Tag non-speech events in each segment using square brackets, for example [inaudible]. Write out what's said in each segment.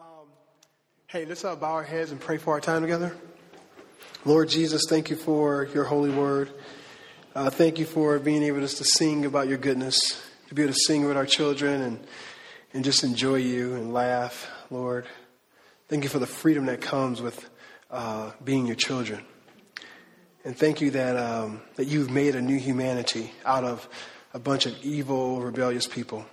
Um, hey, let's all bow our heads and pray for our time together. Lord Jesus, thank you for your holy word. Uh, thank you for being able to sing about your goodness, to be able to sing with our children and, and just enjoy you and laugh, Lord. Thank you for the freedom that comes with uh, being your children. And thank you that, um, that you've made a new humanity out of a bunch of evil, rebellious people.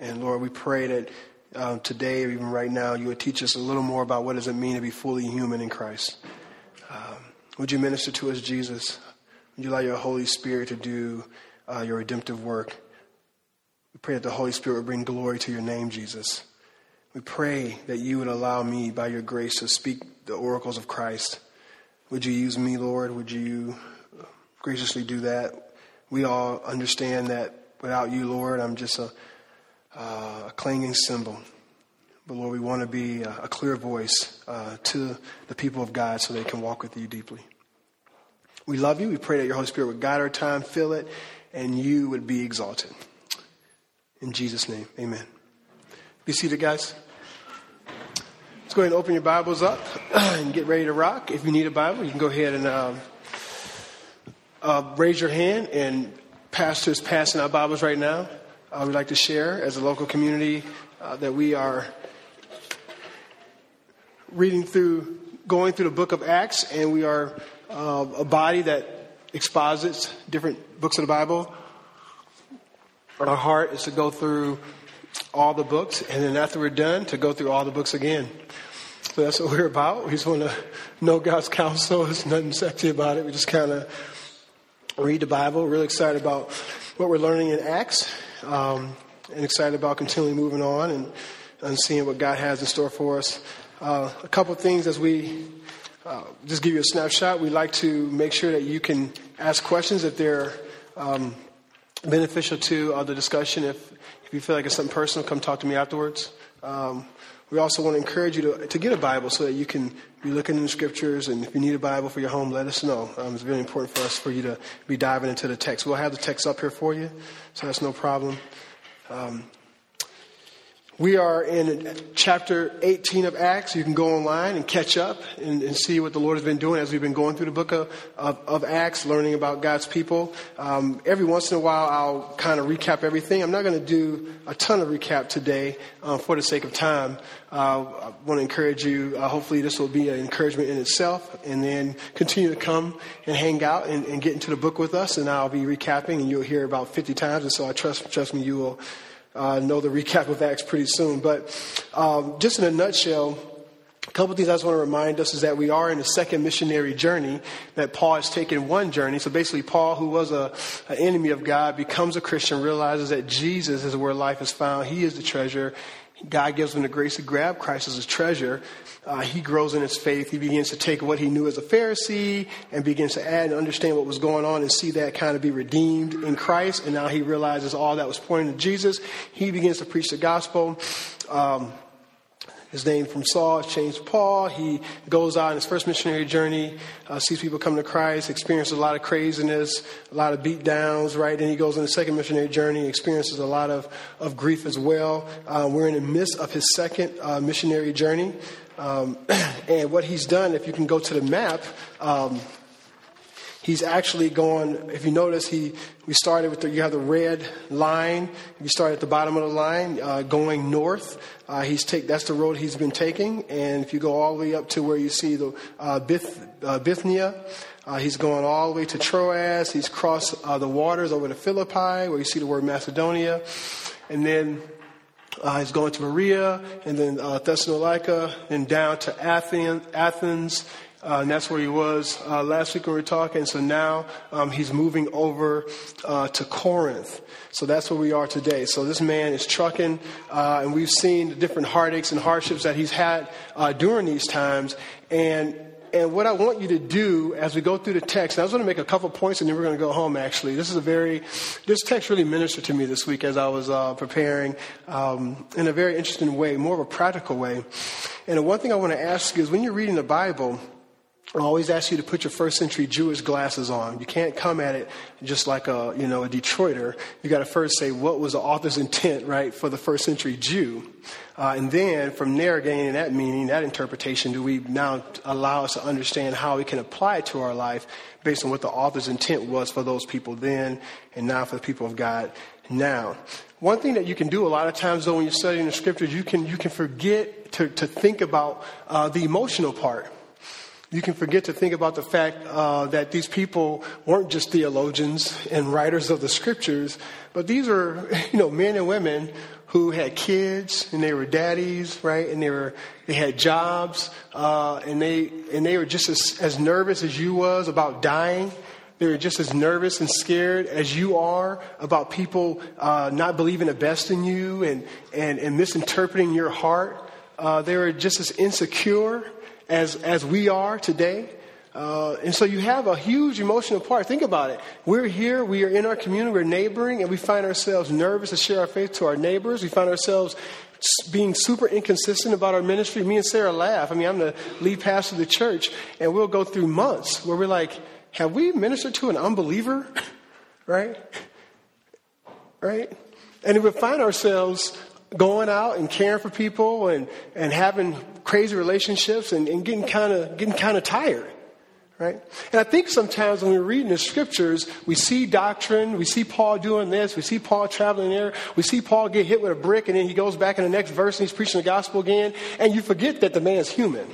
And Lord, we pray that um, today, or even right now, you would teach us a little more about what does it mean to be fully human in Christ. Um, would you minister to us, Jesus? Would you allow your Holy Spirit to do uh, your redemptive work? We pray that the Holy Spirit would bring glory to your name, Jesus. We pray that you would allow me, by your grace, to speak the oracles of Christ. Would you use me, Lord? Would you graciously do that? We all understand that without you, Lord, I'm just a uh, a clanging cymbal. But Lord, we want to be a, a clear voice uh, to the people of God so they can walk with you deeply. We love you. We pray that your Holy Spirit would guide our time, fill it, and you would be exalted. In Jesus' name, amen. Be seated, guys. Let's go ahead and open your Bibles up [clears throat] and get ready to rock. If you need a Bible, you can go ahead and uh, uh, raise your hand, and Pastor's passing out Bibles right now uh, we'd like to share as a local community uh, that we are reading through, going through the book of Acts, and we are uh, a body that exposits different books of the Bible. Our heart is to go through all the books, and then after we're done, to go through all the books again. So that's what we're about. We just want to know God's counsel. There's nothing sexy about it. We just kind of read the Bible. Really excited about what we're learning in Acts um, and excited about continually moving on and, and seeing what God has in store for us. Uh, a couple things as we uh, just give you a snapshot. We like to make sure that you can ask questions if they're um, beneficial to uh, the discussion. If, if you feel like it's something personal, come talk to me afterwards. Um, we also want to encourage you to, to get a Bible so that you can be looking in the scriptures. And if you need a Bible for your home, let us know. Um, it's very important for us for you to be diving into the text. We'll have the text up here for you, so that's no problem. Um, we are in chapter 18 of Acts. You can go online and catch up and, and, see what the Lord has been doing as we've been going through the book of, of, of Acts, learning about God's people. Um, every once in a while, I'll kind of recap everything. I'm not going to do a ton of recap today uh, for the sake of time. Uh, I want to encourage you. Uh, hopefully, this will be an encouragement in itself, and then continue to come and hang out and, and get into the book with us. And I'll be recapping, and you'll hear about 50 times. And so I trust, trust me, you will uh, know the recap of Acts pretty soon. But um, just in a nutshell, a couple of things I just want to remind us is that we are in the second missionary journey, that Paul has taken one journey. So basically, Paul, who was a, an enemy of God, becomes a Christian, realizes that Jesus is where life is found. He is the treasure. God gives him the grace to grab Christ as his treasure. Uh, he grows in his faith. He begins to take what he knew as a Pharisee and begins to add and understand what was going on and see that kind of be redeemed in Christ. And now he realizes all that was pointing to Jesus. He begins to preach the gospel. Um, his name from Saul is changed to Paul. He goes on his first missionary journey, uh, sees people come to Christ, experiences a lot of craziness, a lot of beat downs, right? Then he goes on his second missionary journey, experiences a lot of, of grief as well. Uh, we're in the midst of his second uh, missionary journey. Um, [clears throat] and what he's done, if you can go to the map, um, he's actually gone. If you notice, he we started with the, you have the red line. You start at the bottom of the line, uh, going north. Uh, he's take that's the road he's been taking, and if you go all the way up to where you see the uh, Bith, uh, Bithynia, uh, he's going all the way to Troas. He's crossed uh, the waters over to Philippi, where you see the word Macedonia, and then uh, he's going to Berea and then uh, Thessalonica and down to Athens, Athens uh, and that's where he was uh, last week when we were talking. So now um, he's moving over uh, to Corinth. So that's where we are today. So this man is trucking, uh, and we've seen the different heartaches and hardships that he's had uh, during these times. And and what I want you to do as we go through the text, I was going to make a couple points and then we're going to go home actually. This is a very, this text really ministered to me this week as I was uh, preparing um, in a very interesting way, more of a practical way. And the one thing I want to ask is when you're reading the Bible, I always ask you to put your first century Jewish glasses on. You can't come at it just like a, you know, a Detroiter. You got to first say what was the author's intent, right, for the first century Jew. Uh, and then from there, gaining that meaning, that interpretation, do we now allow us to understand how we can apply it to our life based on what the author's intent was for those people then and now for the people of God now. One thing that you can do a lot of times, though, when you're studying the scriptures, you can, you can forget to, to think about uh, the emotional part you can forget to think about the fact uh, that these people weren't just theologians and writers of the scriptures, but these are, [laughs] you know, men and women who had kids and they were daddies, right? And they were they had jobs, uh, and they and they were just as, as nervous as you was about dying. They were just as nervous and scared as you are about people uh, not believing the best in you and, and, and misinterpreting your heart. Uh, they were just as insecure as, as we are today. Uh, and so you have a huge emotional part. Think about it. We're here, we are in our community, we're neighboring, and we find ourselves nervous to share our faith to our neighbors. We find ourselves being super inconsistent about our ministry. Me and Sarah laugh. I mean, I'm the lead pastor of the church, and we'll go through months where we're like, have we ministered to an unbeliever? [laughs] right? Right? And we find ourselves going out and caring for people and, and having crazy relationships and, and getting kind of getting kind of tired right? And i think sometimes when we're reading the scriptures we see doctrine we see paul doing this we see paul traveling there we see paul get hit with a brick and then he goes back in the next verse and he's preaching the gospel again and you forget that the man's human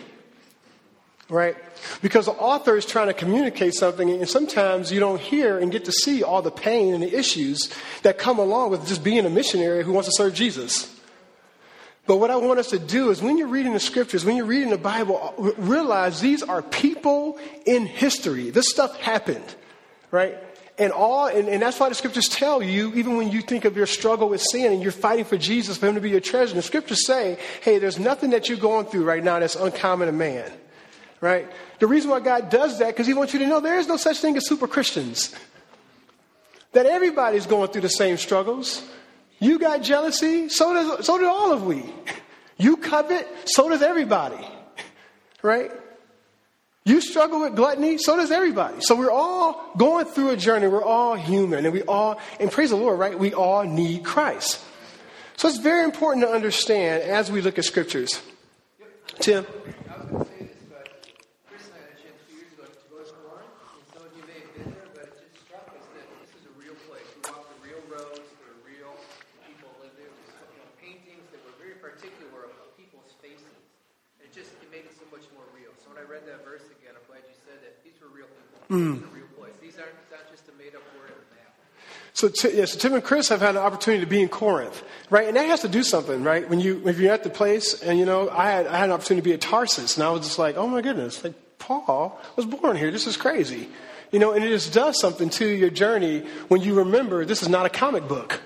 right because the author is trying to communicate something and sometimes you don't hear and get to see all the pain and the issues that come along with just being a missionary who wants to serve jesus but what I want us to do is when you're reading the scriptures, when you're reading the Bible, realize these are people in history. This stuff happened, right? And all, and, and, that's why the scriptures tell you, even when you think of your struggle with sin and you're fighting for Jesus, for him to be your treasure, the scriptures say, hey, there's nothing that you're going through right now that's uncommon to man. Right? The reason why God does that, because he wants you to know there is no such thing as super Christians. That everybody's going through the same struggles. You got jealousy, so does so do all of we. You covet, so does everybody. Right? You struggle with gluttony, so does everybody. So we're all going through a journey. We're all human, and we all, and praise the Lord, right? We all need Christ. So it's very important to understand as we look at scriptures. Tim. Mm. These aren't not just a made up word So, yeah, so Tim and Chris have had an opportunity to be in Corinth, right? And that has to do something, right? When you if you're at the place, and you know, I had I had an opportunity to be at Tarsus, and I was just like, oh my goodness, like Paul was born here. This is crazy, you know. And it just does something to your journey when you remember this is not a comic book,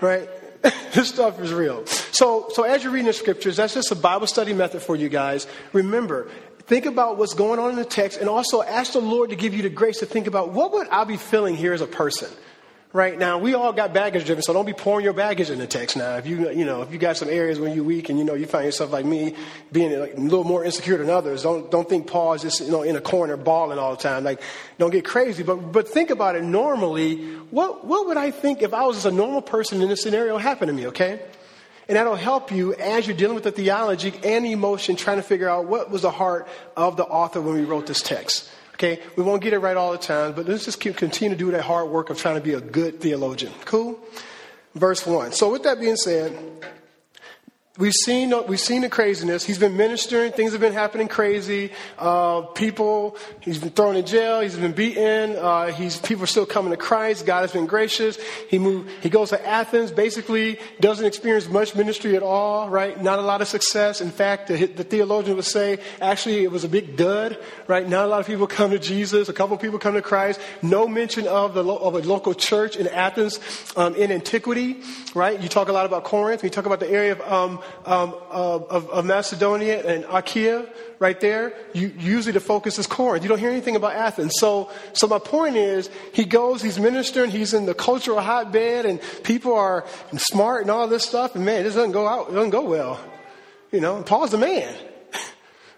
right? [laughs] this stuff is real. So, so as you're reading the scriptures, that's just a Bible study method for you guys. Remember, think about what's going on in the text and also ask the Lord to give you the grace to think about what would I be feeling here as a person? Right now, we all got baggage driven, so don't be pouring your baggage in the text now. If you, you know, if you got some areas where you're weak and you know you find yourself like me, being a little more insecure than others, don't don't think Paul is just you know in a corner bawling all the time. Like, don't get crazy, but but think about it normally. What what would I think if I was just a normal person in this scenario happened to me? Okay, and that'll help you as you're dealing with the theology and emotion, trying to figure out what was the heart of the author when we wrote this text. Okay, we won't get it right all the time, but let's just keep, continue to do that hard work of trying to be a good theologian. Cool? Verse 1. So, with that being said, We've seen, we've seen the craziness. He's been ministering. Things have been happening crazy. Uh, people, he's been thrown in jail. He's been beaten. Uh, he's, people are still coming to Christ. God has been gracious. He moved, he goes to Athens, basically doesn't experience much ministry at all, right? Not a lot of success. In fact, the, the theologian would say, actually, it was a big dud, right? Not a lot of people [laughs] come to Jesus. A couple people come to Christ. No mention of the, of a local church in Athens, um, in antiquity, right? You talk a lot about Corinth. You talk about the area of, um, um, of, of, Macedonia and Achaia, right there, you, usually the focus is Corinth. You don't hear anything about Athens. So, so my point is, he goes, he's ministering, he's in the cultural hotbed, and people are smart and all this stuff, and man, this doesn't go out, it doesn't go well. You know, Paul's the man. [laughs]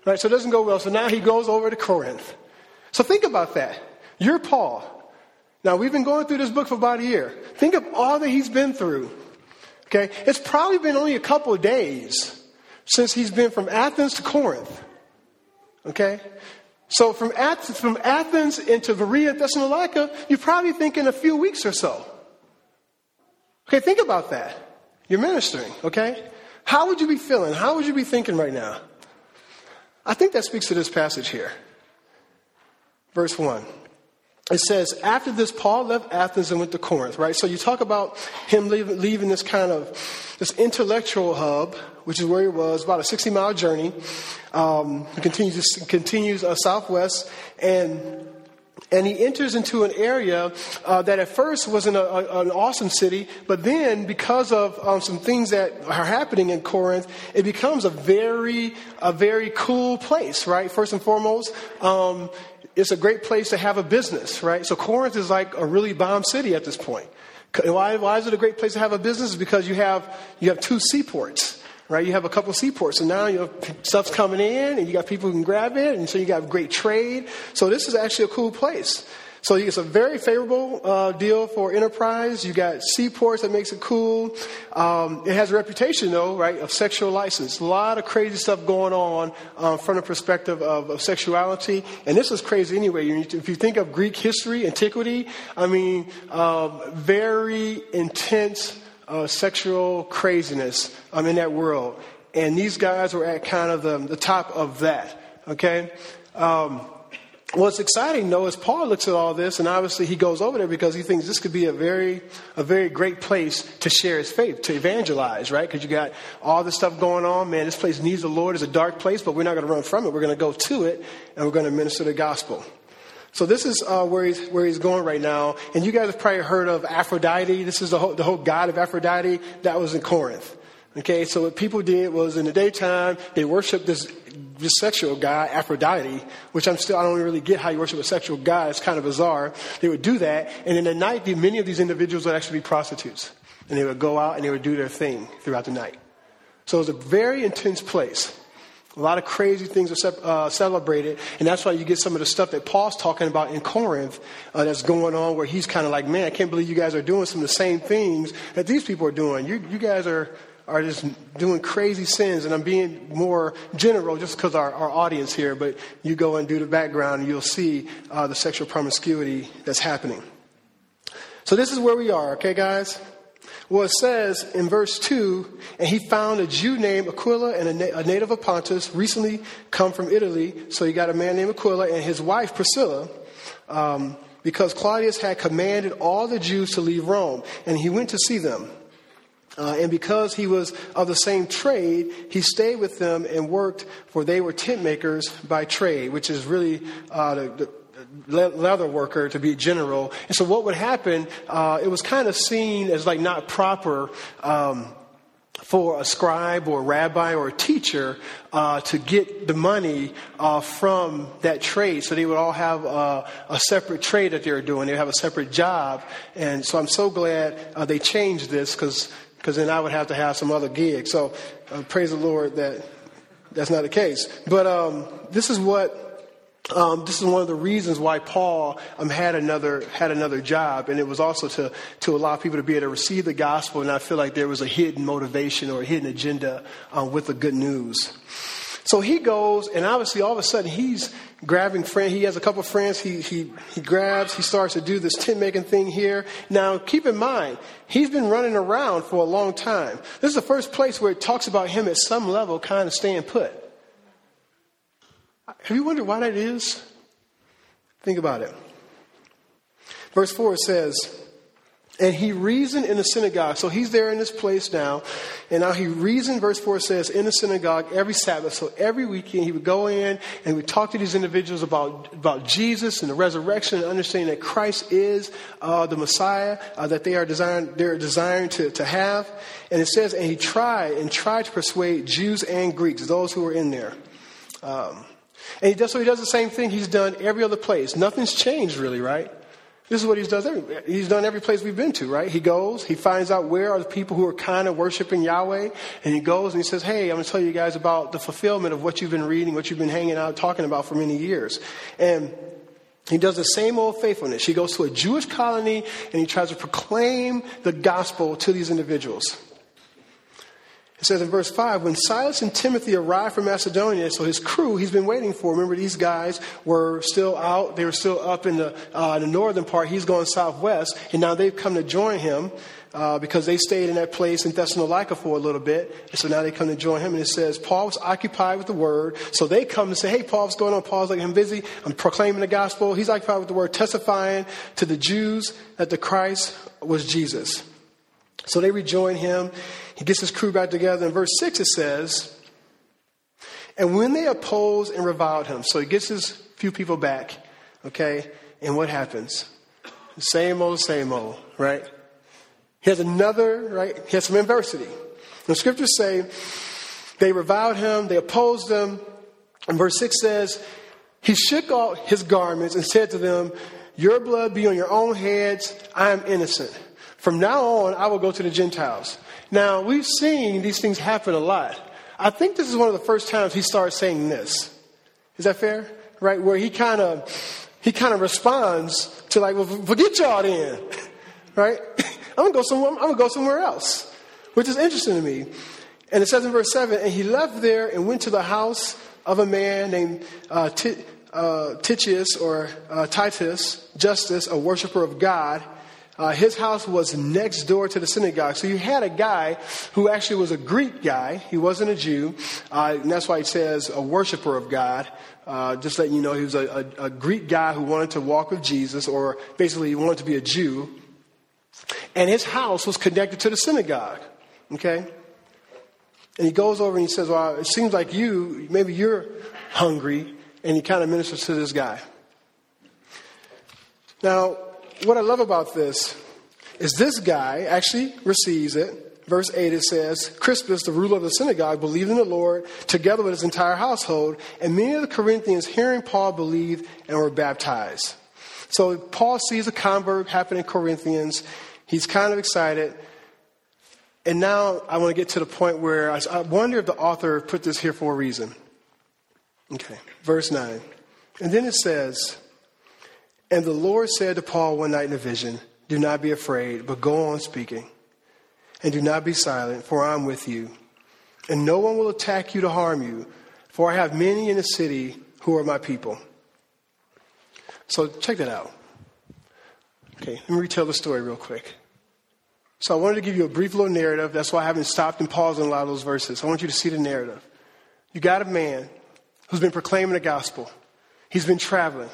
Right? So it doesn't go well. So now he goes over to Corinth. So think about that. You're Paul. Now we've been going through this book for about a year. Think of all that he's been through. Okay? It's probably been only a couple of days since he's been from Athens to Corinth. Okay? So from Athens, from Athens into Berea, Thessalonica, you're probably thinking a few weeks or so. Okay, think about that. You're ministering, okay? How would you be feeling? How would you be thinking right now? I think that speaks to this passage here. Verse 1. It says, after this, Paul left Athens and went to Corinth, right? So you talk about him leaving, leaving this kind of, this intellectual hub, which is where he was, about a 60 mile journey. Um, he continues, continues uh, southwest, and and he enters into an area uh, that at first wasn't a, a, an awesome city, but then because of um, some things that are happening in Corinth, it becomes a very, a very cool place, right? First and foremost, um, it's a great place to have a business, right? So Corinth is like a really bomb city at this point. Why, why is it a great place to have a business? Because you have, you have two seaports right? You have a couple seaports, and now you have stuff's coming in, and you got people who can grab it, and so you got great trade. So this is actually a cool place. So it's a very favorable uh, deal for enterprise. You got seaports that makes it cool. Um, it has a reputation, though, right, of sexual license. A lot of crazy stuff going on um, from the perspective of, of, sexuality, and this is crazy anyway. If you think of Greek history, antiquity, I mean, um, very intense uh, sexual craziness um, in that world. And these guys were at kind of the, the top of that. Okay? Um, what's exciting though is Paul looks at all this and obviously he goes over there because he thinks this could be a very, a very great place to share his faith, to evangelize, right? Because you got all this stuff going on. Man, this place needs the Lord. It's a dark place, but we're not going to run from it. We're going to go to it and we're going to minister the gospel. So this is uh, where he's where he's going right now, and you guys have probably heard of Aphrodite. This is the whole, the whole god of Aphrodite that was in Corinth. Okay, so what people did was in the daytime they worshiped this this sexual god Aphrodite, which I'm still I don't really get how you worship a sexual god. It's kind of bizarre. They would do that, and in the night, many of these individuals would actually be prostitutes, and they would go out and they would do their thing throughout the night. So it was a very intense place. A lot of crazy things are uh, celebrated, and that's why you get some of the stuff that Paul's talking about in Corinth uh, that's going on, where he's kind of like, "Man, I can't believe you guys are doing some of the same things that these people are doing. You, you guys are are just doing crazy sins." And I'm being more general just because our, our audience here, but you go and do the background, and you'll see uh, the sexual promiscuity that's happening. So this is where we are, okay, guys. Well, it says in verse 2 and he found a Jew named Aquila and a, na- a, native of Pontus, recently come from Italy. So he got a man named Aquila and his wife Priscilla, um, because Claudius had commanded all the Jews to leave Rome, and he went to see them. Uh, and because he was of the same trade, he stayed with them and worked, for they were tent makers by trade, which is really uh, the, the leather worker to be general. And so what would happen, uh, it was kind of seen as like not proper um, for a scribe or a rabbi or a teacher uh, to get the money uh, from that trade. So they would all have uh, a separate trade that they were doing. They would have a separate job. And so I'm so glad uh, they changed this because because then I would have to have some other gig. So uh, praise the Lord that that's not the case. But um, this is what um, this is one of the reasons why Paul um, had another had another job, and it was also to to allow people to be able to receive the gospel. And I feel like there was a hidden motivation or a hidden agenda um, with the good news. So he goes, and obviously, all of a sudden, he's grabbing friends. He has a couple friends. He he he grabs. He starts to do this tin making thing here. Now, keep in mind, he's been running around for a long time. This is the first place where it talks about him at some level, kind of staying put. Have you wondered why that is? Think about it. Verse 4 says, and he reasoned in the synagogue. So he's there in this place now. And now he reasoned, verse 4 says, in the synagogue every Sabbath. So every weekend he would go in and would talk to these individuals about, about Jesus and the resurrection and understanding that Christ is uh, the Messiah uh, that they are designed, they're desiring to, to have. And it says, and he tried and tried to persuade Jews and Greeks, those who were in there. Um, and he does, so he does the same thing he's done every other place. Nothing's changed really, right? This is what he's done. Every, he's done every place we've been to, right? He goes, he finds out where are the people who are kind of worshiping Yahweh, and he goes and he says, "Hey, I'm going to tell you guys about the fulfillment of what you've been reading, what you've been hanging out, talking about for many years." And he does the same old faithfulness. He goes to a Jewish colony and he tries to proclaim the gospel to these individuals. It says in verse 5 when Silas and Timothy arrived from Macedonia, so his crew he's been waiting for, remember these guys were still out, they were still up in the, uh, the northern part, he's going southwest, and now they've come to join him. Uh, because they stayed in that place in Thessalonica for a little bit. And so now they come to join him. And it says, Paul was occupied with the word. So they come and say, Hey, Paul, what's going on? Paul's like, I'm busy. I'm proclaiming the gospel. He's occupied with the word, testifying to the Jews that the Christ was Jesus. So they rejoin him. He gets his crew back together. In verse 6, it says, And when they opposed and reviled him, so he gets his few people back, okay? And what happens? Same old, same old, right? He has another, right? He has some adversity. The scriptures say they reviled him, they opposed him. And verse 6 says, He shook off his garments and said to them, Your blood be on your own heads, I am innocent. From now on, I will go to the Gentiles. Now, we've seen these things happen a lot. I think this is one of the first times he starts saying this. Is that fair? Right? Where he kind of, he kind of responds to like, well, forget y'all then. [laughs] Right? [laughs] I'm gonna go somewhere, I'm gonna go somewhere else. Which is interesting to me. And it says in verse 7, and he left there and went to the house of a man named uh, T- uh, Titius or uh, Titus, Justus, a worshiper of God uh, his house was next door to the synagogue. So you had a guy who actually was a Greek guy. He wasn't a Jew. Uh, and that's why he says a worshiper of God. Uh, just letting you know, he was a, a, a Greek guy who wanted to walk with Jesus, or basically he wanted to be a Jew. And his house was connected to the synagogue. Okay? And he goes over and he says, Well, it seems like you, maybe you're hungry. And he kind of ministers to this guy. Now, what I love about this is this guy actually receives it. Verse 8 it says, Crispus, the ruler of the synagogue, believed in the Lord together with his entire household, and many of the Corinthians, hearing Paul, believed and were baptized. So Paul sees a convert happen in Corinthians. He's kind of excited. And now I want to get to the point where I, wonder if the author put this here for a reason. Okay, verse 9. And then it says, and the Lord said to Paul one night in a vision, Do not be afraid, but go on speaking. And do not be silent, for I am with you. And no one will attack you to harm you, for I have many in the city who are my people. So check that out. Okay, let me retell the story real quick. So I wanted to give you a brief little narrative. That's why I haven't stopped and paused on a lot of those verses. I want you to see the narrative. You got a man who's been proclaiming the gospel. He's been traveling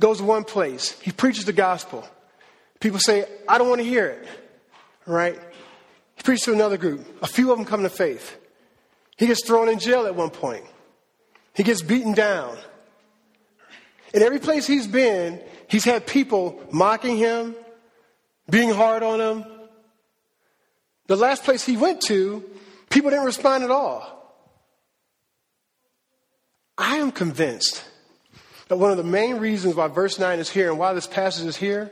goes to one place. He preaches the gospel. People say, I don't want to hear it. Right? He preaches to another group. A few of them come to faith. He gets thrown in jail at one point. He gets beaten down. In every place he's been, he's had people mocking him, being hard on him. The last place he went to, people didn't respond at all. I am convinced but one of the main reasons why verse 9 is here and why this passage is here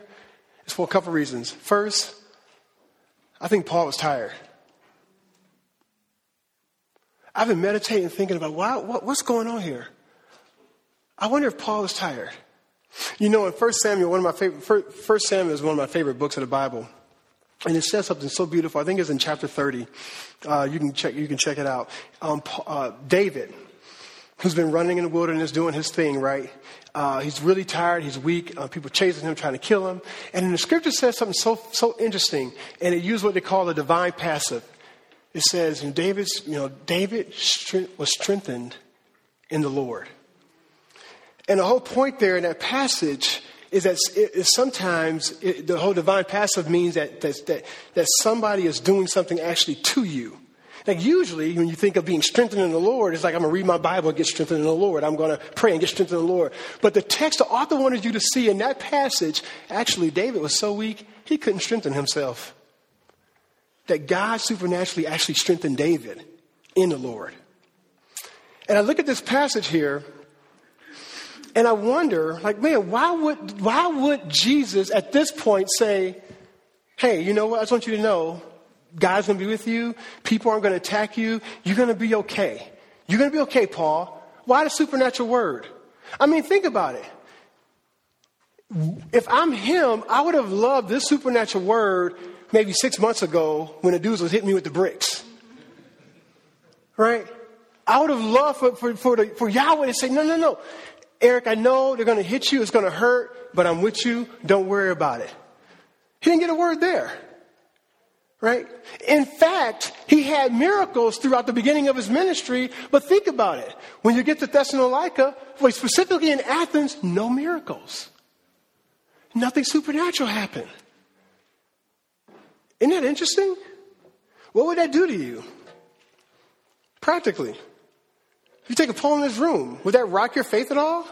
is for a couple reasons. First, I think Paul was tired. I've been meditating, thinking about why, what, what's going on here. I wonder if Paul was tired. You know, in 1 Samuel, one of my favorite, 1 Samuel is one of my favorite books of the Bible. And it says something so beautiful. I think it's in chapter 30. Uh, you, can check, you can check it out. Um, uh, David, who's been running in the wilderness doing his thing, right? Uh, he's really tired. He's weak. Uh, people chasing him, trying to kill him. And the scripture says something so, so interesting, and it used what they call a divine passive. It says, know, David's, you know, David was strengthened in the Lord. And the whole point there in that passage is that it, it sometimes it, the whole divine passive means that, that, that, that somebody is doing something actually to you. Like usually when you think of being strengthened in the Lord, it's like I'm going to read my Bible and get strengthened in the Lord. I'm going to pray and get strengthened in the Lord. But the text, the author wanted you to see in that passage, actually David was so weak, he couldn't strengthen himself. That God supernaturally actually strengthened David in the Lord. And I look at this passage here, And I wonder, like, man, why would, why would Jesus at this point say, hey, you know what? I just want you to know God's going to be with you. People aren't going to attack you. You're going to be okay. You're going to be okay, Paul. Why the supernatural word? I mean, think about it. If I'm him, I would have loved this supernatural word maybe six months ago when the dudes was hitting me with the bricks. Right? I would have loved for, for, for, the, for Yahweh to say, no, no, no. Eric, I know they're going to hit you. It's going to hurt, but I'm with you. Don't worry about it. He didn't get a word there. Right? In fact, he had miracles throughout the beginning of his ministry, but think about it. When you get to Thessalonica, specifically in Athens, no miracles. Nothing supernatural happened. Isn't that interesting? What would that do to you? Practically. If you take a poll in this room, would that rock your faith at all?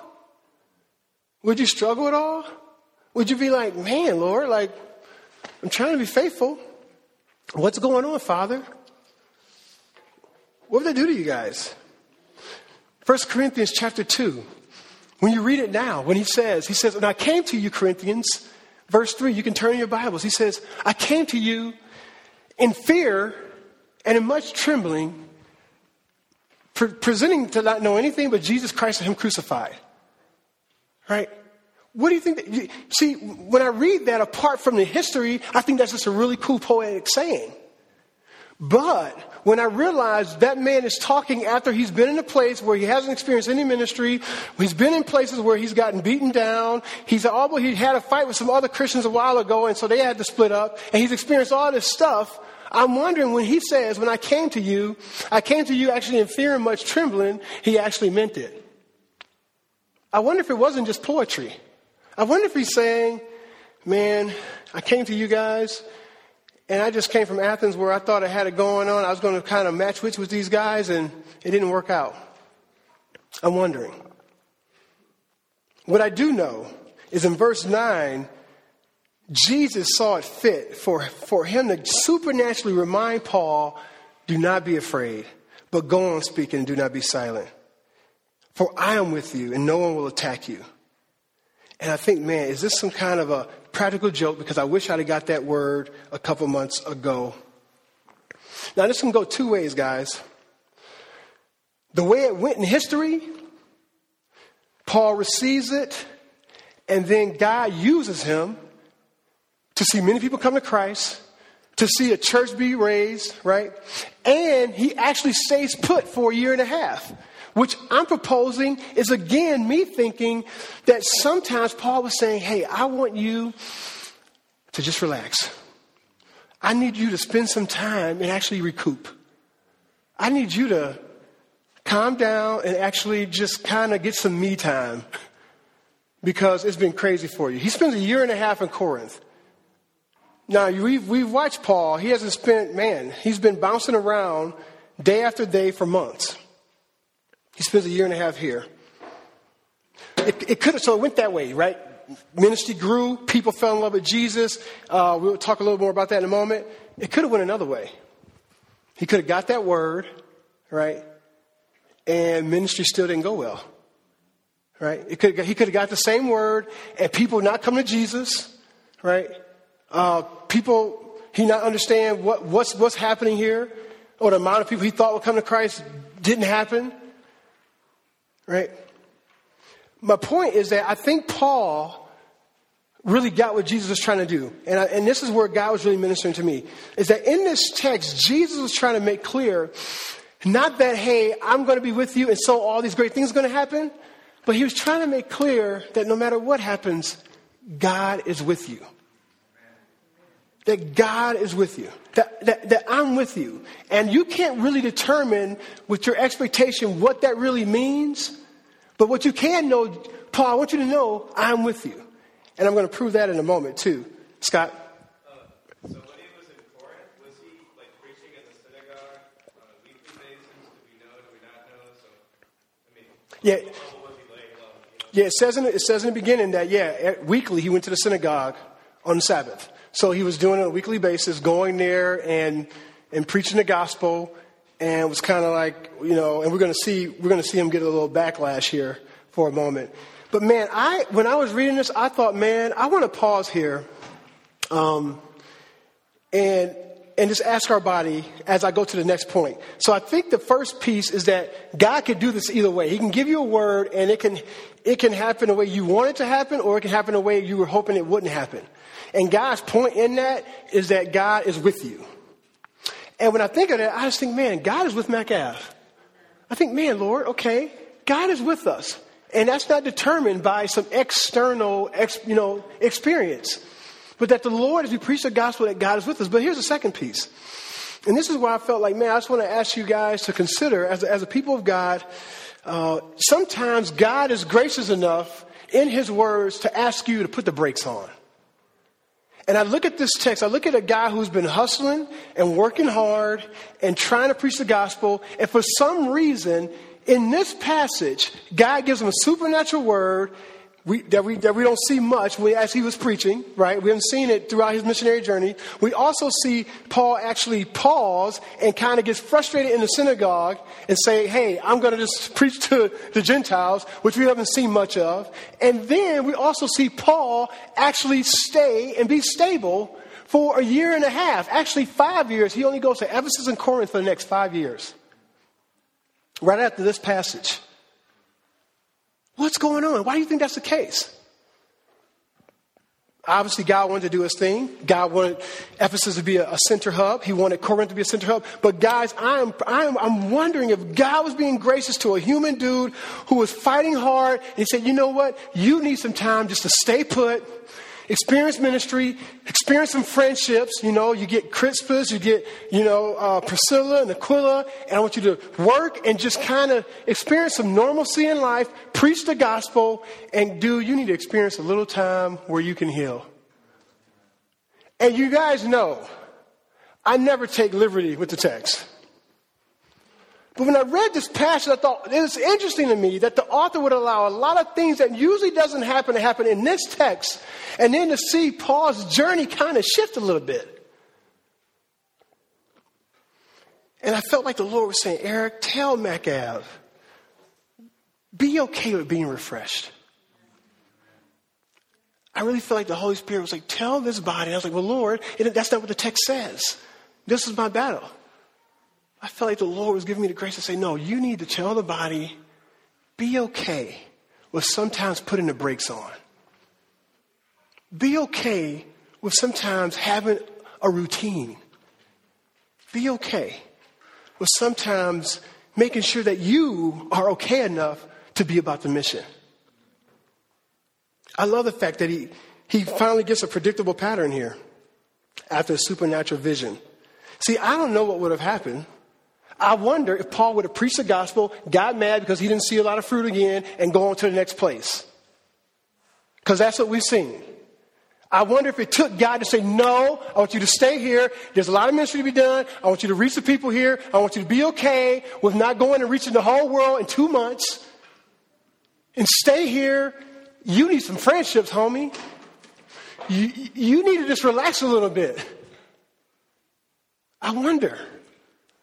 Would you struggle at all? Would you be like, man, Lord, like, I'm trying to be faithful. What's going on, Father? What would that do to you guys? 1 Corinthians chapter 2. When you read it now, when he says, he says, and I came to you, Corinthians, verse 3, you can turn your Bibles. He says, I came to you in fear and in much trembling, pre- presenting to not know anything but Jesus Christ and Him crucified. Right? What do you think? That, see, when I read that apart from the history, I think that's just a really cool poetic saying. But when I realize that man is talking after he's been in a place where he hasn't experienced any ministry, he's been in places where he's gotten beaten down, he's although he had a fight with some other Christians a while ago, and so they had to split up, and he's experienced all this stuff. I'm wondering when he says, "When I came to you, I came to you actually in fear and much trembling," he actually meant it. I wonder if it wasn't just poetry. I wonder if he's saying, man, I came to you guys and I just came from Athens where I thought I had it going on. I was going to kind of match wits with these guys and it didn't work out. I'm wondering. What I do know is in verse 9, Jesus saw it fit for, for him to supernaturally remind Paul, do not be afraid, but go on speaking and do not be silent. For I am with you and no one will attack you. And I think, man, is this some kind of a practical joke? Because I wish I'd have got that word a couple months ago. Now, this can go two ways, guys. The way it went in history, Paul receives it, and then God uses him to see many people come to Christ, to see a church be raised, right? And he actually stays put for a year and a half which I'm proposing is again me thinking that sometimes Paul was saying, Hey, I want you to just relax. I need you to spend some time and actually recoup. I need you to calm down and actually just kind of get some me time because it's been crazy for you. He spends a year and a half in Corinth. Now, we've, we've watched Paul. He hasn't spent, man, he's been bouncing around day after day for months. He spends a year and a half here. It, it could have, so it went that way, right? Ministry grew, people fell in love with Jesus. Uh, we'll talk a little more about that in a moment. It could have went another way. He could have got that word, right? And ministry still didn't go well, right? It could, he could have got the same word and people not come to Jesus, right? Uh, people, he not understand what, what's, what's happening here, or the amount of people he thought would come to Christ didn't happen. Right? My point is that I think Paul really got what Jesus was trying to do. And, I, and this is where God was really ministering to me. Is that in this text, Jesus was trying to make clear not that, hey, I'm going to be with you and so all these great things are going to happen, but he was trying to make clear that no matter what happens, God is with you. That God is with you. That, that, that I'm with you. And you can't really determine with your expectation what that really means. But what you can know, Paul, I want you to know I'm with you. And I'm going to prove that in a moment too. Scott? Uh, so when he was in was he like preaching in the synagogue weekly? Do we know? Do we not know? So, I mean, yeah. was he laying low? Yeah, it says, in, it says in the beginning that, yeah, weekly he went to the synagogue on the Sabbath. So he was doing it on a weekly basis, going there and, and preaching the gospel. And it was kind of like, you know, and we're going to see, we're going to see him get a little backlash here for a moment. But man, I when I was reading this, I thought, man, I want to pause here, um, and and just ask our body as I go to the next point. So I think the first piece is that God can do this either way. He can give you a word, and it can it can happen the way you want it to happen, or it can happen the way you were hoping it wouldn't happen. And God's point in that is that God is with you. And when I think of that, I just think, man, God is with MacAv. I think, man, Lord, okay, God is with us. And that's not determined by some external, ex, you know, experience. But that the Lord, as we preach the gospel, that God is with us. But here's the second piece. And this is why I felt like, man, I just want to ask you guys to consider, as a, as a people of God, uh, sometimes God is gracious enough in His words to ask you to put the brakes on. And I look at this text, I look at a guy who's been hustling and working hard and trying to preach the gospel, and for some reason, in this passage, God gives him a supernatural word we, that, we, that we don't see much as he was preaching, right? We haven't seen it throughout his missionary journey. We also see Paul actually pause and kind of gets frustrated in the synagogue and say, hey, I'm going to just preach to the Gentiles, which we haven't seen much of. And then we also see Paul actually stay and be stable for a year and a half, actually five years. He only goes to Ephesus and Corinth for the next five years. Right after this passage. What's going on? Why do you think that's the case? Obviously, God wanted to do his thing. God wanted Ephesus to be a, a, center hub. He wanted Corinth to be a center hub. But guys, I'm, I'm, I'm wondering if God was being gracious to a human dude who was fighting hard and he said, you know what? You need some time just to stay put experience ministry, experience some friendships. You know, you get Crispus, you get, you know, uh, Priscilla and Aquila, and I want you to work and just kind of experience some normalcy in life, preach the gospel, and do, you need to experience a little time where you can heal. And you guys know, I never take liberty with the text. But when I read this passage, I thought it was interesting to me that the author would allow a lot of things that usually doesn't happen to happen in this text, and then to see Paul's journey kind of shift a little bit. And I felt like the Lord was saying, Eric, tell MacAv, be okay with being refreshed. I really feel like the Holy Spirit was like, tell this body. I was like, well, Lord, that's not what the text says. This is my battle. I felt like the Lord was giving me the grace to say, no, you need to tell the body, be okay with sometimes putting the brakes on. Be okay with sometimes having a routine. Be okay with sometimes making sure that you are okay enough to be about the mission. I love the fact that he, he finally gets a predictable pattern here after a supernatural vision. See, I don't know what would have happened I wonder if Paul would have preached the gospel, got mad because he didn't see a lot of fruit again, and go on to the next place. Because that's what we've seen. I wonder if it took God to say, No, I want you to stay here. There's a lot of ministry to be done. I want you to reach the people here. I want you to be okay with not going and reaching the whole world in two months. And stay here. You need some friendships, homie. You, you need to just relax a little bit. I wonder.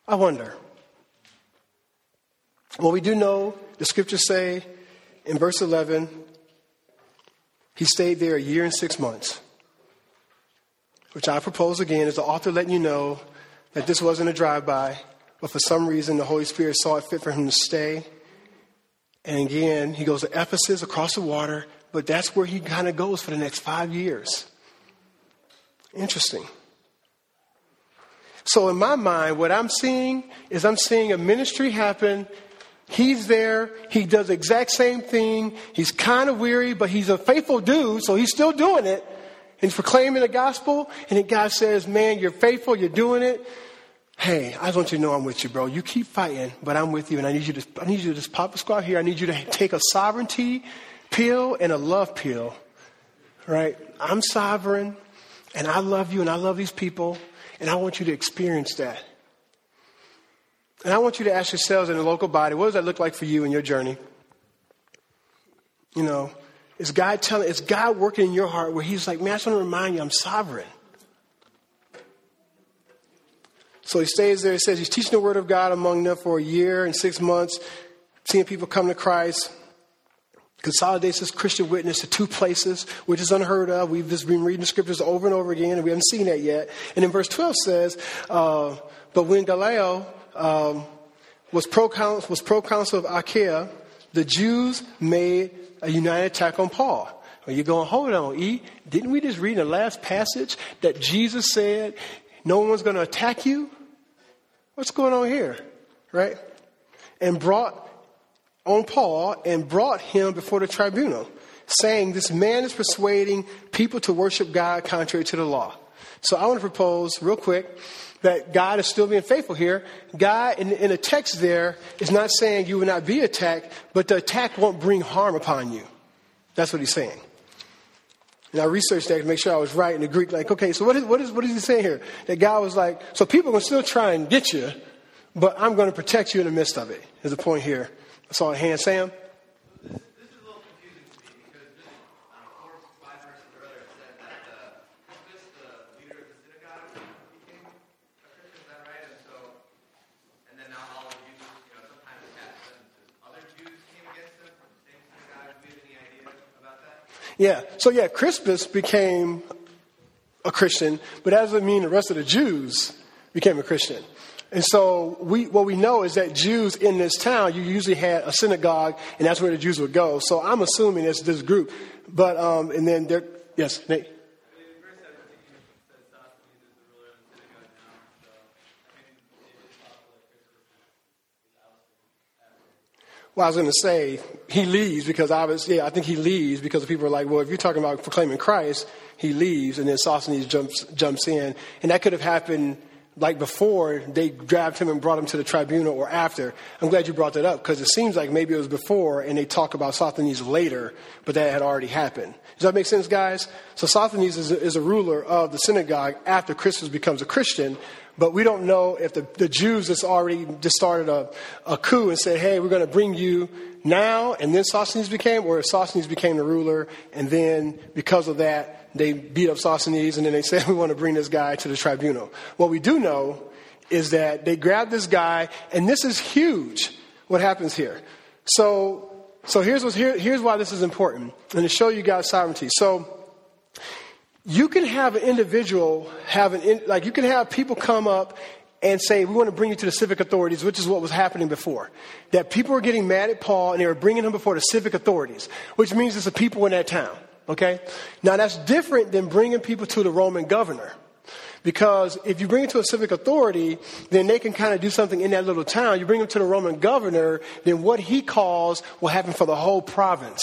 I wonder. Well, we do know the scriptures say in verse 11, he stayed there a year and six months, which I propose again as the author letting you know that this wasn't a drive by, but for some reason the Holy Spirit saw it fit for him to stay. And again, he goes to Ephesus across the water, but that's where he kind of goes for the next five years. Interesting. So, in my mind, what I'm seeing is I'm seeing a ministry happen He's there. He does the exact same thing. He's kind of weary, but he's a faithful dude, so he's still doing it. And he's proclaiming the gospel. And then God says, Man, you're faithful. You're doing it. Hey, I just want you to know I'm with you, bro. You keep fighting, but I'm with you. And I need you to, I need you to just pop a squat here. I need you to take a sovereignty pill and a love pill. Right? I'm sovereign, and I love you, and I love these people, and I want you to experience that. And I want you to ask yourselves in the local body, what does that look like for you in your journey? You know, is God telling, is God working in your heart where He's like, man, I just want to remind you I'm sovereign. So he stays there. He says he's teaching the word of God among them for a year and six months, seeing people come to Christ. consolidates this Christian witness to two places, which is unheard of. We've just been reading the scriptures over and over again, and we haven't seen that yet. And in verse 12 says, uh, But when Gallio um, was proconsul was proconsul of Achaia, the Jews made a united attack on Paul. Well, you're going, hold on, E. Didn't we just read in the last passage that Jesus said, no one's going to attack you? What's going on here? Right? And brought on Paul and brought him before the tribunal, saying, This man is persuading people to worship God contrary to the law. So I want to propose, real quick, that God is still being faithful here. God, in, in the text there, is not saying you will not be attacked, but the attack won't bring harm upon you. That's what he's saying. And I researched that to make sure I was right in the Greek. Like, okay, so what is, what is, what is he saying here? That God was like, so people can still try and get you, but I'm going to protect you in the midst of it, is the point here. I saw a hand. Sam? This, this is a little confusing to me because just um, four, five verses earlier it said that uh, Crispus, the leader of the synagogue, became a Christian. Is that right? And so, and then now all the Jews, you know, sometimes attach them to other Jews came against them from the same synagogue. Do you have any idea about that? Yeah. So yeah, Crispus became a Christian, but that doesn't mean the rest of the Jews became a Christian. And so we, what we know is that Jews in this town, you usually had a synagogue, and that's where the Jews would go. So I'm assuming it's this group. But, um, and then there, yes, Nate? Well, I was going to say he leaves because obviously, yeah, I think he leaves because people are like, well, if you're talking about proclaiming Christ, he leaves, and then Sosthenes jumps jumps in, and that could have happened like before they grabbed him and brought him to the tribunal or after. I'm glad you brought that up because it seems like maybe it was before and they talk about Sosthenes later, but that had already happened. Does that make sense, guys? So Sosthenes is a, is a ruler of the synagogue after Crispus becomes a Christian, but we don't know if the, the Jews just already just started a, a coup and said, hey, we're going to bring you now, and then Sosthenes became, or if Sosthenes became the ruler, and then because of that, they beat up Sosthenes, and then they [laughs] said, we want to bring this guy to the tribunal. What we do know is that they grab this guy, and this is huge, what happens here. So, so here's, what's, here, here's why this is important, and to show you God's sovereignty. So, you can have an individual have an, like, you can have people come up and say, we want to bring you to the civic authorities, which is what was happening before. That people were getting mad at Paul and they were bringing him before the civic authorities, which means it's the people in that town. Okay? Now that's different than bringing people to the Roman governor. Because if you bring it to a civic authority, then they can kind of do something in that little town. You bring them to the Roman governor, then what he calls will happen for the whole province.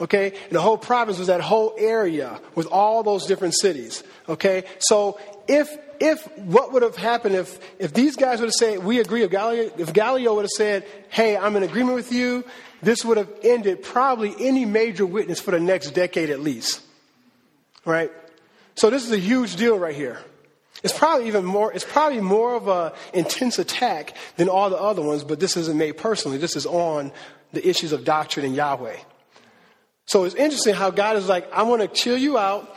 Okay? And the whole province was that whole area with all those different cities. Okay? So if if what would have happened if if these guys would have said, we agree, if Gallio, if Gallio would have said, hey, I'm in agreement with you, this would have ended probably any major witness for the next decade at least. Right? So this is a huge deal right here. It's probably even more, it's probably more of an intense attack than all the other ones, but this isn't made personally. This is on the issues of doctrine and Yahweh. So it's interesting how God is like, I want to chill you out.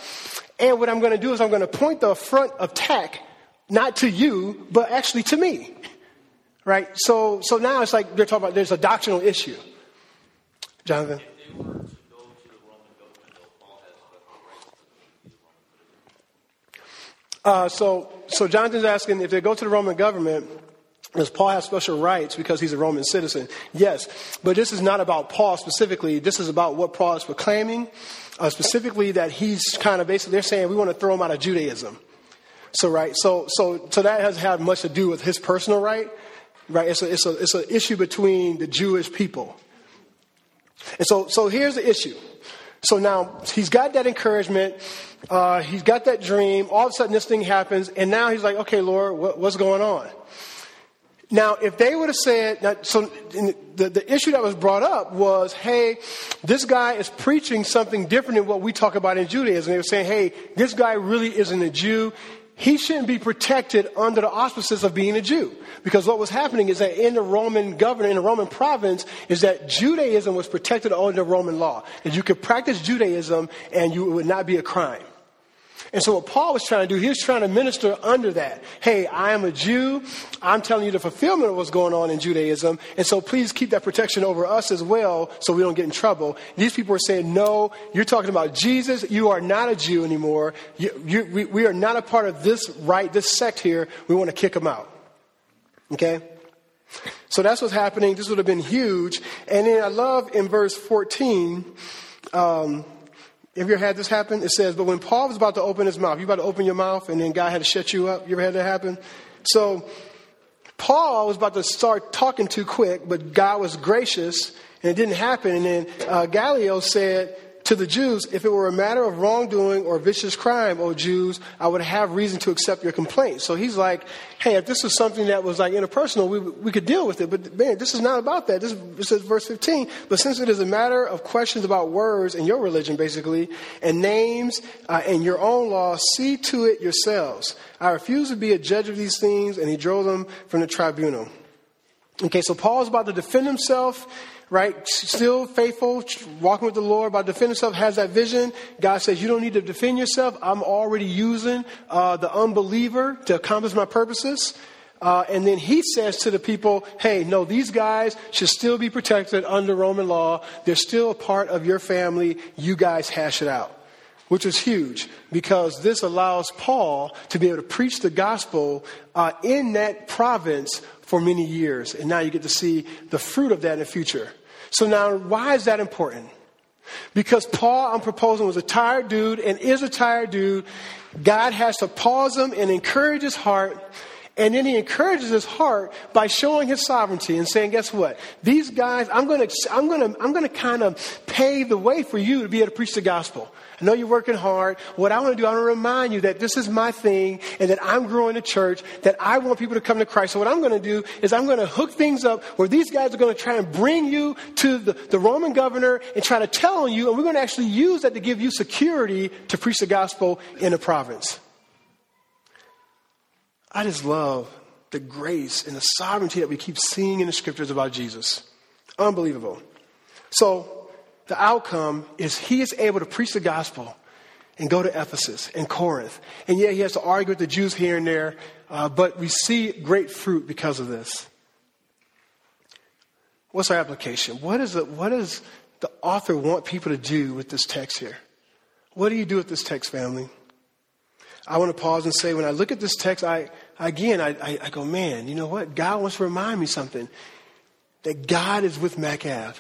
And what I'm going to do is I'm going to point the front of attack not to you, but actually to me. Right? So, so now it's like they're talking about there's a doctrinal issue. Jonathan? Uh, so, so Jonathan's asking if they go to the Roman government, does Paul have special rights because he's a Roman citizen? Yes, but this is not about Paul specifically. This is about what Paul is proclaiming, uh, specifically that he's kind of basically they're saying we want to throw him out of Judaism. So right, so so so that has had much to do with his personal right, right? It's a it's a it's an issue between the Jewish people. And so, so here's the issue. So now he's got that encouragement. Uh, he's got that dream. All of a sudden, this thing happens, and now he's like, "Okay, Lord, what, what's going on?" Now, if they would have said, so the, the issue that was brought up was, hey, this guy is preaching something different than what we talk about in Judaism. They were saying, hey, this guy really isn't a Jew he shouldn't be protected under the auspices of being a Jew. Because what was happening is that in the Roman government, in the Roman province, is that Judaism was protected under Roman law. That you could practice Judaism and you, it would not be a crime. And so what Paul was trying to do, he was trying to minister under that. Hey, I am a Jew. I'm telling you the fulfillment of what's going on in Judaism. And so please keep that protection over us as well so we don't get in trouble. These people are saying, no, you're talking about Jesus. You are not a Jew anymore. You, you, we, we are not a part of this right, this sect here. We want to kick them out. Okay? So that's what's happening. This would have been huge. And then I love in verse 14, um, have you ever had this happen? It says, but when Paul was about to open his mouth, you about to open your mouth and then God had to shut you up. You ever had that happen? So Paul was about to start talking too quick, but God was gracious and it didn't happen. And then uh, Gallio said, to the Jews, if it were a matter of wrongdoing or vicious crime, O Jews, I would have reason to accept your complaint. So he's like, hey, if this was something that was like interpersonal, we, we could deal with it. But man, this is not about that. This, says verse 15. But since it is a matter of questions about words and your religion, basically, and names uh, and your own law, see to it yourselves. I refuse to be a judge of these things, and he drove them from the tribunal. Okay, so Paul's about to defend himself right? Still faithful, walking with the Lord, about defending himself, has that vision. God says, You don't need to defend yourself. I'm already using uh, the unbeliever to accomplish my purposes. Uh, and then he says to the people, hey, no, these guys should still be protected under Roman law. They're still a part of your family. You guys hash it out. Which is huge because this allows Paul to be able to preach the gospel uh, in that province for many years. And now you get to see the fruit of that in the future. So now, why is that important? Because Paul, I'm proposing, was a tired dude and is a tired dude. God has to pause him and encourage his heart. And then he encourages his heart by showing his sovereignty and saying, guess what? These guys, I'm going to, I'm going to, I'm going to kind of pave the way for you to be able to preach the gospel. I know you're working hard. What I want to do, I want to remind you that this is my thing and that I'm growing a church, that I want people to come to Christ. So what I'm going to do is I'm going to hook things up where these guys are going to try and bring you to the, the Roman governor and try to tell on you, and we're going to actually use that to give you security to preach the gospel in a province. I just love the grace and the sovereignty that we keep seeing in the scriptures about Jesus. Unbelievable. So, the outcome is he is able to preach the gospel and go to Ephesus and Corinth. And yeah, he has to argue with the Jews here and there, uh, but we see great fruit because of this. What's our application? What, is it, what does the author want people to do with this text here? What do you do with this text, family? I want to pause and say, when I look at this text, I again, I, I, I go, man, you know what? God wants to remind me something that God is with Macav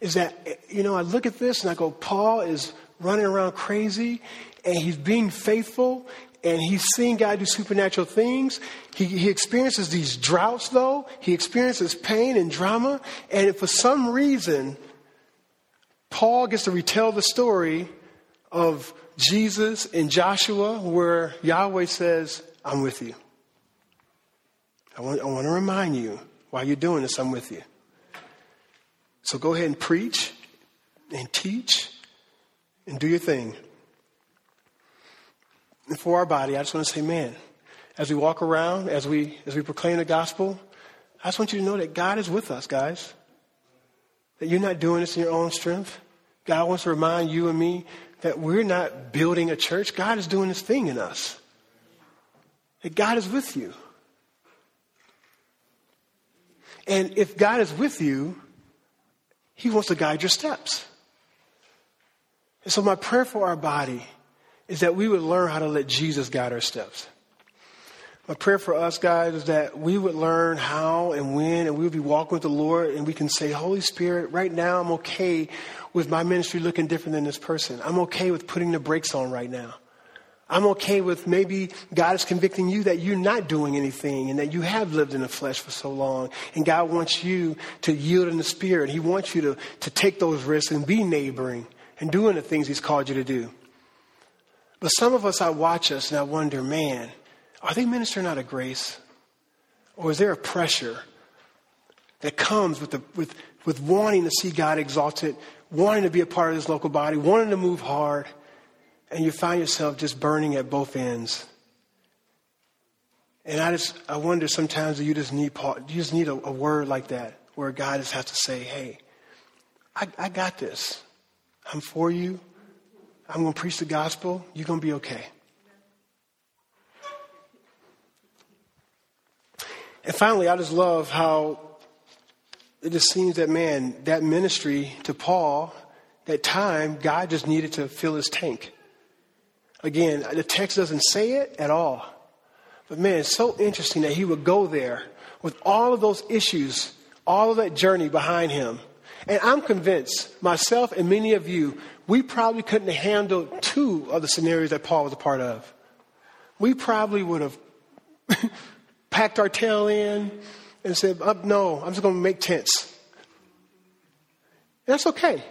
is that, you know, I look at this and I go, Paul is running around crazy and he's being faithful and he's seeing God do supernatural things. He, he experiences these droughts, though. He experiences pain and drama. And for some reason, Paul gets to retell the story of Jesus and Joshua, where Yahweh says, I'm with you. I want, I want to remind you while you're doing this, I'm with you. So go ahead and preach and teach and do your thing. And for our body, I just want to say, man, as we walk around, as we as we proclaim the gospel, I just want you to know that God is with us, guys. That you're not doing this in your own strength. God wants to remind you and me that we're not building a church. God is doing this thing in us. That God is with you. And if God is with you, he wants to guide your steps. And so, my prayer for our body is that we would learn how to let Jesus guide our steps. My prayer for us, guys, is that we would learn how and when, and we would be walking with the Lord, and we can say, Holy Spirit, right now I'm okay with my ministry looking different than this person. I'm okay with putting the brakes on right now. I'm okay with maybe God is convicting you that you're not doing anything and that you have lived in the flesh for so long. And God wants you to yield in the spirit. He wants you to, to take those risks and be neighboring and doing the things He's called you to do. But some of us, I watch us and I wonder, man, are they ministering out of grace? Or is there a pressure that comes with, the, with, with wanting to see God exalted, wanting to be a part of this local body, wanting to move hard? And you find yourself just burning at both ends. And I just, I wonder sometimes you just need, you just need a, a word like that where God just has to say, hey, I, I got this. I'm for you. I'm going to preach the gospel. You're going to be okay. And finally, I just love how it just seems that, man, that ministry to Paul, that time, God just needed to fill his tank. Again, the text doesn't say it at all. But man, it's so interesting that he would go there with all of those issues, all of that journey behind him. And I'm convinced, myself and many of you, we probably couldn't handle two of the scenarios that Paul was a part of. We probably would have [laughs] packed our tail in and said, oh, No, I'm just going to make tents. That's okay.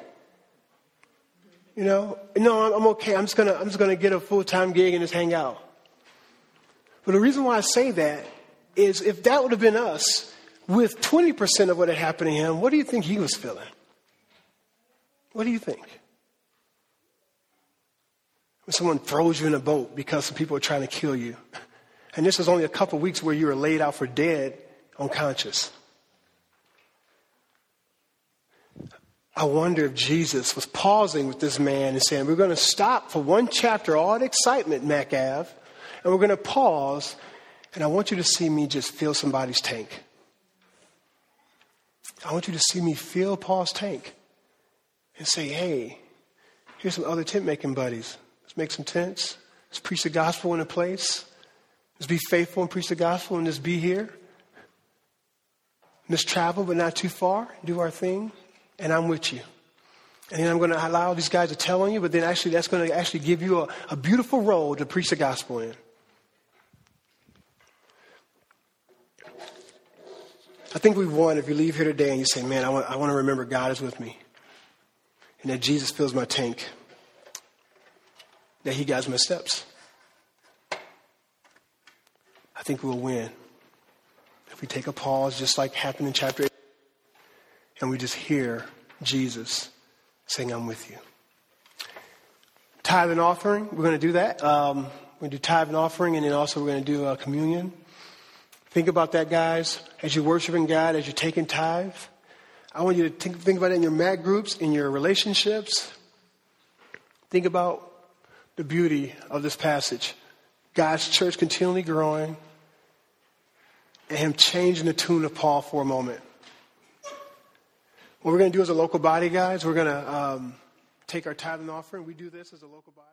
You know, no, I'm okay. I'm just gonna, I'm just gonna get a full time gig and just hang out. But the reason why I say that is if that would have been us with 20% of what had happened to him, what do you think he was feeling? What do you think? When someone throws you in a boat because some people are trying to kill you, and this was only a couple weeks where you were laid out for dead, unconscious. I wonder if Jesus was pausing with this man and saying, We're going to stop for one chapter, all the excitement, Macav, and we're going to pause, and I want you to see me just fill somebody's tank. I want you to see me fill Paul's tank and say, Hey, here's some other tent making buddies. Let's make some tents. Let's preach the gospel in a place. Let's be faithful and preach the gospel and just be here. Let's travel, but not too far. Do our thing and I'm with you. And then I'm going to allow these guys to tell on you, but then actually that's going to actually give you a, a beautiful role to preach the gospel in. I think we've won if you leave here today and you say, man, I want, I want to remember God is with me. And that Jesus fills my tank. That he guides my steps. I think we'll win. If we take a pause, just like happened in chapter 8 and we just hear Jesus saying, I'm with you. Tithe and offering, we're going to do that. Um, we're going to do tithe and offering, and then also we're going to do a communion. Think about that, guys. As you're worshiping God, as you're taking tithe, I want you to think, think about it in your mat groups, in your relationships. Think about the beauty of this passage. God's church continually growing, and Him changing the tune of Paul for a moment. What we're going to do as a local body, guys, we're going to um, take our tithe and offering. We do this as a local body.